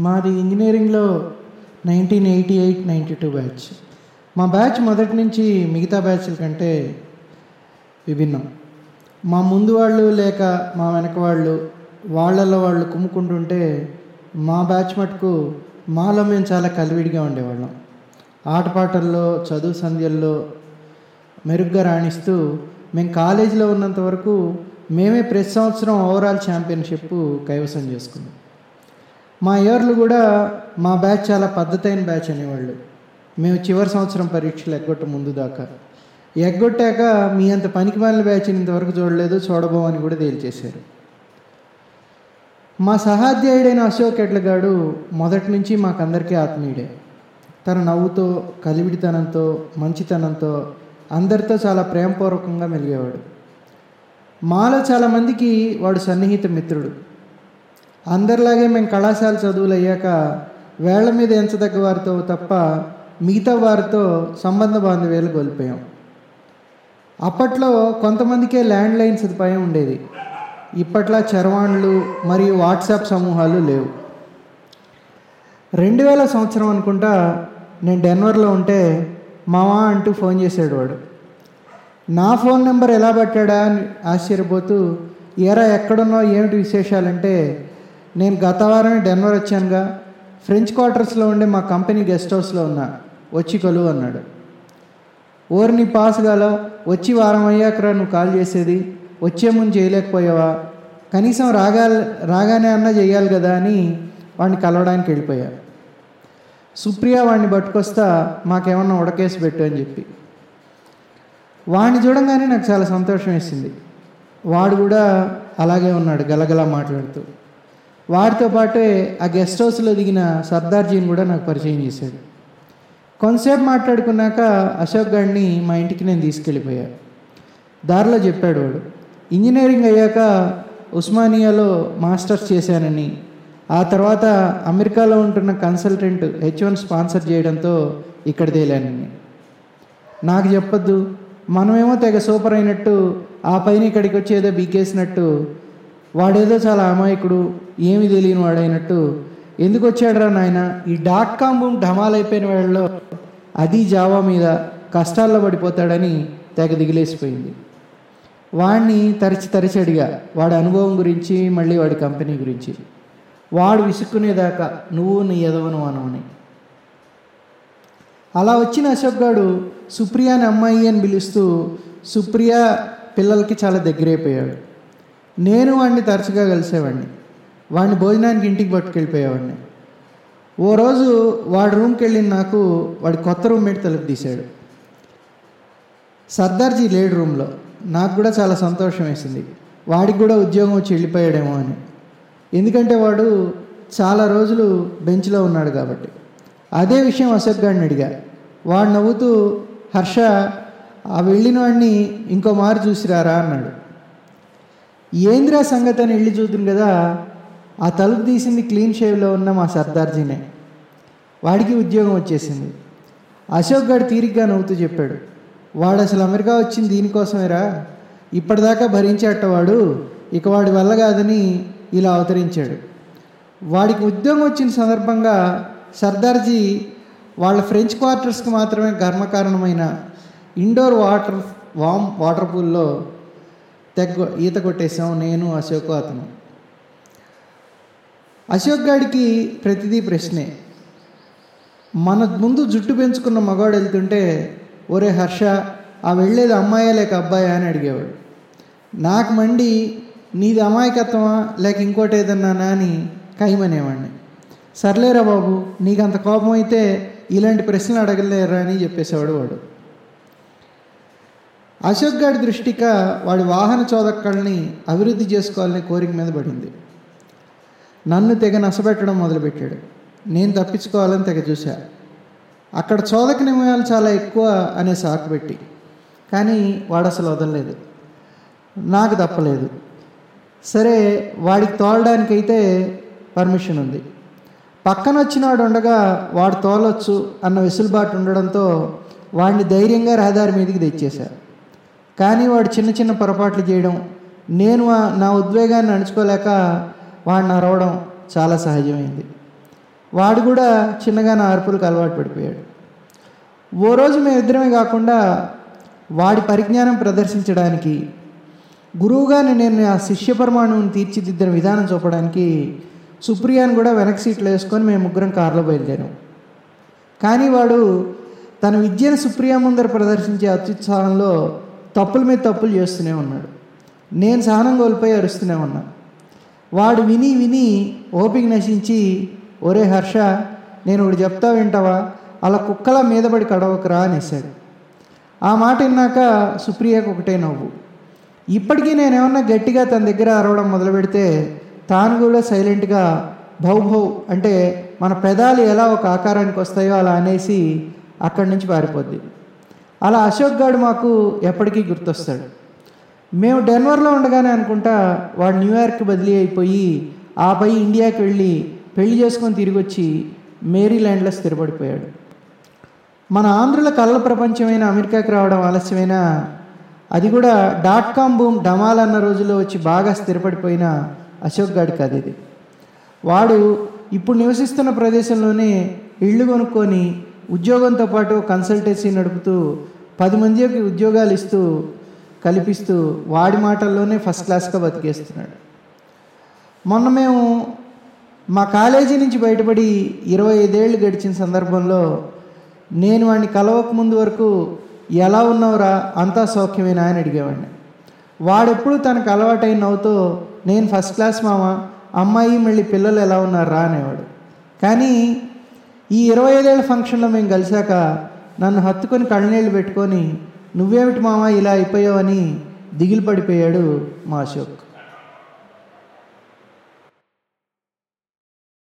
మాది ఇంజనీరింగ్లో nineteen eighty eight ninety two batch. మా బ్యాచ్ మొదటి నుంచి మిగతా బ్యాచ్ల కంటే విభిన్నం. మా ముందు వాళ్ళు లేక మా వెనక వాళ్ళు వాళ్ళల్లో వాళ్ళు కుమ్ముకుంటుంటే మా బ్యాచ్ మటుకు మాలో మేము చాలా కలివిడిగా ఉండేవాళ్ళం. ఆటపాటల్లో చదువు సంధ్యల్లో మెరుగ్గా రాణిస్తూ మేము కాలేజీలో ఉన్నంత వరకు మేమే ప్రతి సంవత్సరం ఓవరాల్ ఛాంపియన్షిప్ కైవసం చేసుకున్నాం. మా ఇయర్లు కూడా మా బ్యాచ్ చాలా పద్ధతైన బ్యాచ్ అనేవాళ్ళు. మేము చివరి సంవత్సరం పరీక్షలు ఎగ్గొట్ట ముందు దాకా. ఎగ్గొట్టాక మీ అంత పనికి మాలిన బ్యాచ్ని ఇంతవరకు చూడలేదు చూడబోమని కూడా తేల్చేశారు. మా సహాధ్యాయుడైన అశోక్ ఎడ్లగాడు మొదటి నుంచి మాకందరికీ ఆత్మీయుడే. తన నవ్వుతో కలివిడితనంతో మంచితనంతో అందరితో చాలా ప్రేమపూర్వకంగా మెలిగేవాడు. మాలో చాలామందికి వాడు సన్నిహిత మిత్రుడు. అందరిలాగే మేము కళాశాల చదువులు అయ్యాక వేళ్ళ మీద ఎంచదగ్గ వారితో తప్ప మిగతా వారితో సంబంధ బాంధవ్యాలు కోల్పోయాం. అప్పట్లో కొంతమందికే ల్యాండ్ లైన్ సదుపాయం ఉండేది. ఇప్పట్లా చరవాణులు మరియు వాట్సాప్ సమూహాలు లేవు. రెండు వేల సంవత్సరం అనుకుంటా నేను డెన్వర్లో ఉంటే మావా అంటూ ఫోన్ చేశాడు వాడు. నా ఫోన్ నెంబర్ ఎలా పట్టాడా అని ఆశ్చర్యపోతూ ఎరా ఎక్కడున్నావు? ఏమిటి విశేషాలంటే నేను గత వారమే డెన్వర్ వచ్చానుగా. ఫ్రెంచ్ క్వార్టర్స్లో ఉండే మా కంపెనీ గెస్ట్ హౌస్లో ఉన్నా. వచ్చి కొలువు అన్నాడు. ఓరిని పాస్ గల వచ్చి వారం అయ్యాకరా నువ్వు కాల్ చేసేది? వచ్చే ముందు చేయలేకపోయావా? కనీసం రాగా రాగానే అన్నా చేయాలి కదా అని వాడిని కలవడానికి వెళ్ళిపోయా. సుప్రియ వాడిని పట్టుకొస్తా మాకేమన్నా ఉడకేసి పెట్టు అని చెప్పి. వాడిని చూడంగానే నాకు చాలా సంతోషం వేసింది. వాడు కూడా అలాగే ఉన్నాడు గలగలా మాట్లాడుతూ. వాడితో పాటే ఆ గెస్ట్ హౌస్లో దిగిన సర్దార్జీని కూడా నాకు పరిచయం చేశాడు. కొంతసేపు మాట్లాడుకున్నాక అశోక్ గారిని మా ఇంటికి నేను తీసుకెళ్ళిపోయా. దారిలో చెప్పాడు వాడు ఇంజనీరింగ్ అయ్యాక ఉస్మానియాలో మాస్టర్స్ చేశానని ఆ తర్వాత అమెరికాలో ఉంటున్న కన్సల్టెంట్ హెచ్ వన్ స్పాన్సర్ చేయడంతో ఇక్కడ తేలానని. నాకు చెప్పొద్దు మనమేమో తెగ సూపర్ అయినట్టు ఆ పైన ఇక్కడికి వచ్చి ఏదో బీకేసినట్టు వాడేదో చాలా అమాయకుడు ఏమి తెలియని వాడైనట్టు. ఎందుకు వచ్చాడురా నాయన? ఈ డాట్ కామ్ బూమ్ ఢమాలైపోయిన వాళ్ళలో అది జావా మీద కష్టాల్లో పడిపోతాడని తెగ దిగిలేసిపోయింది. వాడిని తరిచి తరిచి అడిగా. వాడి అనుభవం గురించి మళ్ళీ వాడి కంపెనీ గురించి. వాడు విసుక్కునేదాకా నువ్వు నీ ఎదవను అనవని. అలా వచ్చిన అశోక్ గాడు సుప్రియాని అమ్మాయి అని పిలుస్తూ సుప్రియ పిల్లలకి చాలా దగ్గరైపోయాడు. నేను వాడిని తరచుగా కలిసేవాడిని వాడిని భోజనానికి ఇంటికి పట్టుకెళ్ళిపోయేవాడిని. ఓ రోజు వాడి రూమ్కి వెళ్ళిన నాకు వాడి కొత్త రూమ్మేట్ తలుపు తీశాడు. సర్దార్జీ లేడు రూమ్లో. నాకు కూడా చాలా సంతోషం వేసింది. వాడికి కూడా ఉద్యోగం వచ్చి వెళ్ళిపోయాడేమో అని. ఎందుకంటే వాడు చాలా రోజులు బెంచ్లో ఉన్నాడు కాబట్టి. అదే విషయం అశోక్ గారిని అడిగా. వాడు నవ్వుతూ హర్ష ఆ వెళ్ళిన వాడిని ఇంకో మారు చూసిరారా? అన్నాడు. ఏంద్రా సంగతి? అని వెళ్ళి చూద్దాం కదా ఆ తలుపు తీసింది క్లీన్ షేవ్లో ఉన్న మా సర్దార్జీనే. వాడికి ఉద్యోగం వచ్చేసింది. అశోక్ గారు తీరిగ్గా నవ్వుతూ చెప్పాడు. వాడు అసలు అమెరికా వచ్చింది దీనికోసమేరా? ఇప్పటిదాకా భరించేటవాడు ఇక వాడి వల్ల కాదని ఇలా అవతరించాడు. వాడికి ఉద్యోగం వచ్చిన సందర్భంగా సర్దార్జీ వాళ్ళ ఫ్రెంచ్ క్వార్టర్స్కి మాత్రమే గర్మకారణమైన ఇండోర్ వాటర్ వామ్ వాటర్ పూల్లో తెగ ఈత కొట్టేశాం నేను అశోక్ అతను. అశోక్ గాడికి ప్రతిదీ ప్రశ్నే. మన ముందు జుట్టు పెంచుకున్న మగవాడు వెళ్తుంటే ఒరే హర్ష ఆ వెళ్ళేది అమ్మాయా లేక అబ్బాయా? అని అడిగేవాడు. నాకు మండి నీది అమాయకత్వమా లేక ఇంకోటి ఏదన్నానా అని కైమనేవాడిని సర్లేరా బాబు నీకు అంత కోపం అయితే ఇలాంటి ప్రశ్నలు అడగలేరా అని చెప్పేసేవాడు వాడు. అశోక్ గారి దృష్టిక వాడి వాహన చోదక్కల్ని అభివృద్ధి చేసుకోవాలనే కోరిక మీద పడింది. నన్ను తెగ నసబెట్టడం మొదలుపెట్టాడు. నేను తప్పించుకోవాలని తెగ చూశా. అక్కడ చోదక నిమయాలు చాలా ఎక్కువ అనే సాకు పెట్టి. కానీ వాడు అసలు వదలలేదు. నాకు తప్పలేదు. సరే వాడికి తోలడానికైతే పర్మిషన్ ఉంది. పక్కన వచ్చినవాడు ఉండగా వాడు తోలొచ్చు అన్న వెసులుబాటు ఉండడంతో వాడిని ధైర్యంగా రహదారి మీదకి తెచ్చేశారు కానీ వాడు చిన్న చిన్న పొరపాట్లు చేయడం నేను ఆ- నా ఉద్వేగాన్ని అణుచుకోలేక వాడిని అరవడం చాలా సహజమైంది. వాడు కూడా చిన్నగా నా అరుపులకు అలవాటు పడిపోయాడు. ఓ రోజు మేము ఇద్దరమే కాకుండా వాడి పరిజ్ఞానం ప్రదర్శించడానికి గురువుగాని నేను ఆ శిష్య పరమాణువుని తీర్చిదిద్దిన విధానం చూపడానికి సుప్రియాని కూడా వెనక సీట్లో వేసుకొని మేము ముగ్గురం కారులో బయలుదేరాం. కానీ వాడు తన విద్యను సుప్రియ ముందర ప్రదర్శించే అత్యుత్సాహంలో తప్పుల మీద తప్పులు చేస్తూనే ఉన్నాడు. నేను సహనం కోల్పోయి అరుస్తూనే ఉన్నా వాడు విని విని ఓపిక నశించి ఒరే హర్ష నేను ఒకటి చెప్తా వింటావా? అలా కుక్కల మీద పడి కడవకరా అనేసాడు ఆ మాట విన్నాక సుప్రియకు ఒకటే నవ్వు. ఇప్పటికీ నేను ఏమన్నా గట్టిగా తన దగ్గర అరవడం మొదలు పెడితే తాను కూడా సైలెంట్గా భౌభౌ అంటే మన పెదాలు ఎలా ఒక ఆకారానికి వస్తాయో అలా అనేసి అక్కడి నుంచి పారిపోద్ది. అలా అశోక్ గాడు మాకు ఎప్పటికీ గుర్తొస్తాడు. మేము డెన్వర్లో ఉండగానే అనుకుంటా వాడు న్యూయార్క్ బదిలీ అయిపోయి ఆపై ఇండియాకి వెళ్ళి పెళ్ళి చేసుకొని తిరిగి వచ్చి మేరీల్యాండ్లో స్థిరపడిపోయాడు. మన ఆంధ్రుల కళ్ళ ప్రపంచమైన అమెరికాకి రావడం ఆలస్యమైన అది కూడా డాట్ కామ్ బూమ్ డమాల్ అన్న రోజుల్లో వచ్చి బాగా స్థిరపడిపోయిన అశోక్ గాడి కథ ఇది. వాడు ఇప్పుడు నివసిస్తున్న ప్రదేశంలోనే ఇళ్ళు కొనుక్కొని ఉద్యోగంతో పాటు కన్సల్టెన్సీ నడుపుతూ పది మందికి ఉద్యోగాలు ఇస్తూ కల్పిస్తూ వాడి మాటల్లోనే ఫస్ట్ క్లాస్గా బతికేస్తున్నాడు. మొన్న మేము మా కాలేజీ నుంచి బయటపడి ఇరవై ఐదేళ్ళు గడిచిన సందర్భంలో నేను వాడిని కలవక ముందు వరకు ఎలా ఉన్నావురా? అంతా సౌఖ్యమేనా అని అడిగేవాడిని. వాడెప్పుడు తనకు అలవాటైన నవ్వుతో నేను ఫస్ట్ క్లాస్ మామ? అమ్మాయి మళ్ళీ పిల్లలు ఎలా ఉన్నారా? అనేవాడు. కానీ ఈ ఇరవై ఐదేళ్ళ ఫంక్షన్లో మేము కలిశాక నన్ను హత్తుకొని కళ్ళనీళ్ళు పెట్టుకొని నువ్వేమిటి మామ ఇలా అయిపోయావని దిగిలు పడిపోయాడు మా అశోక్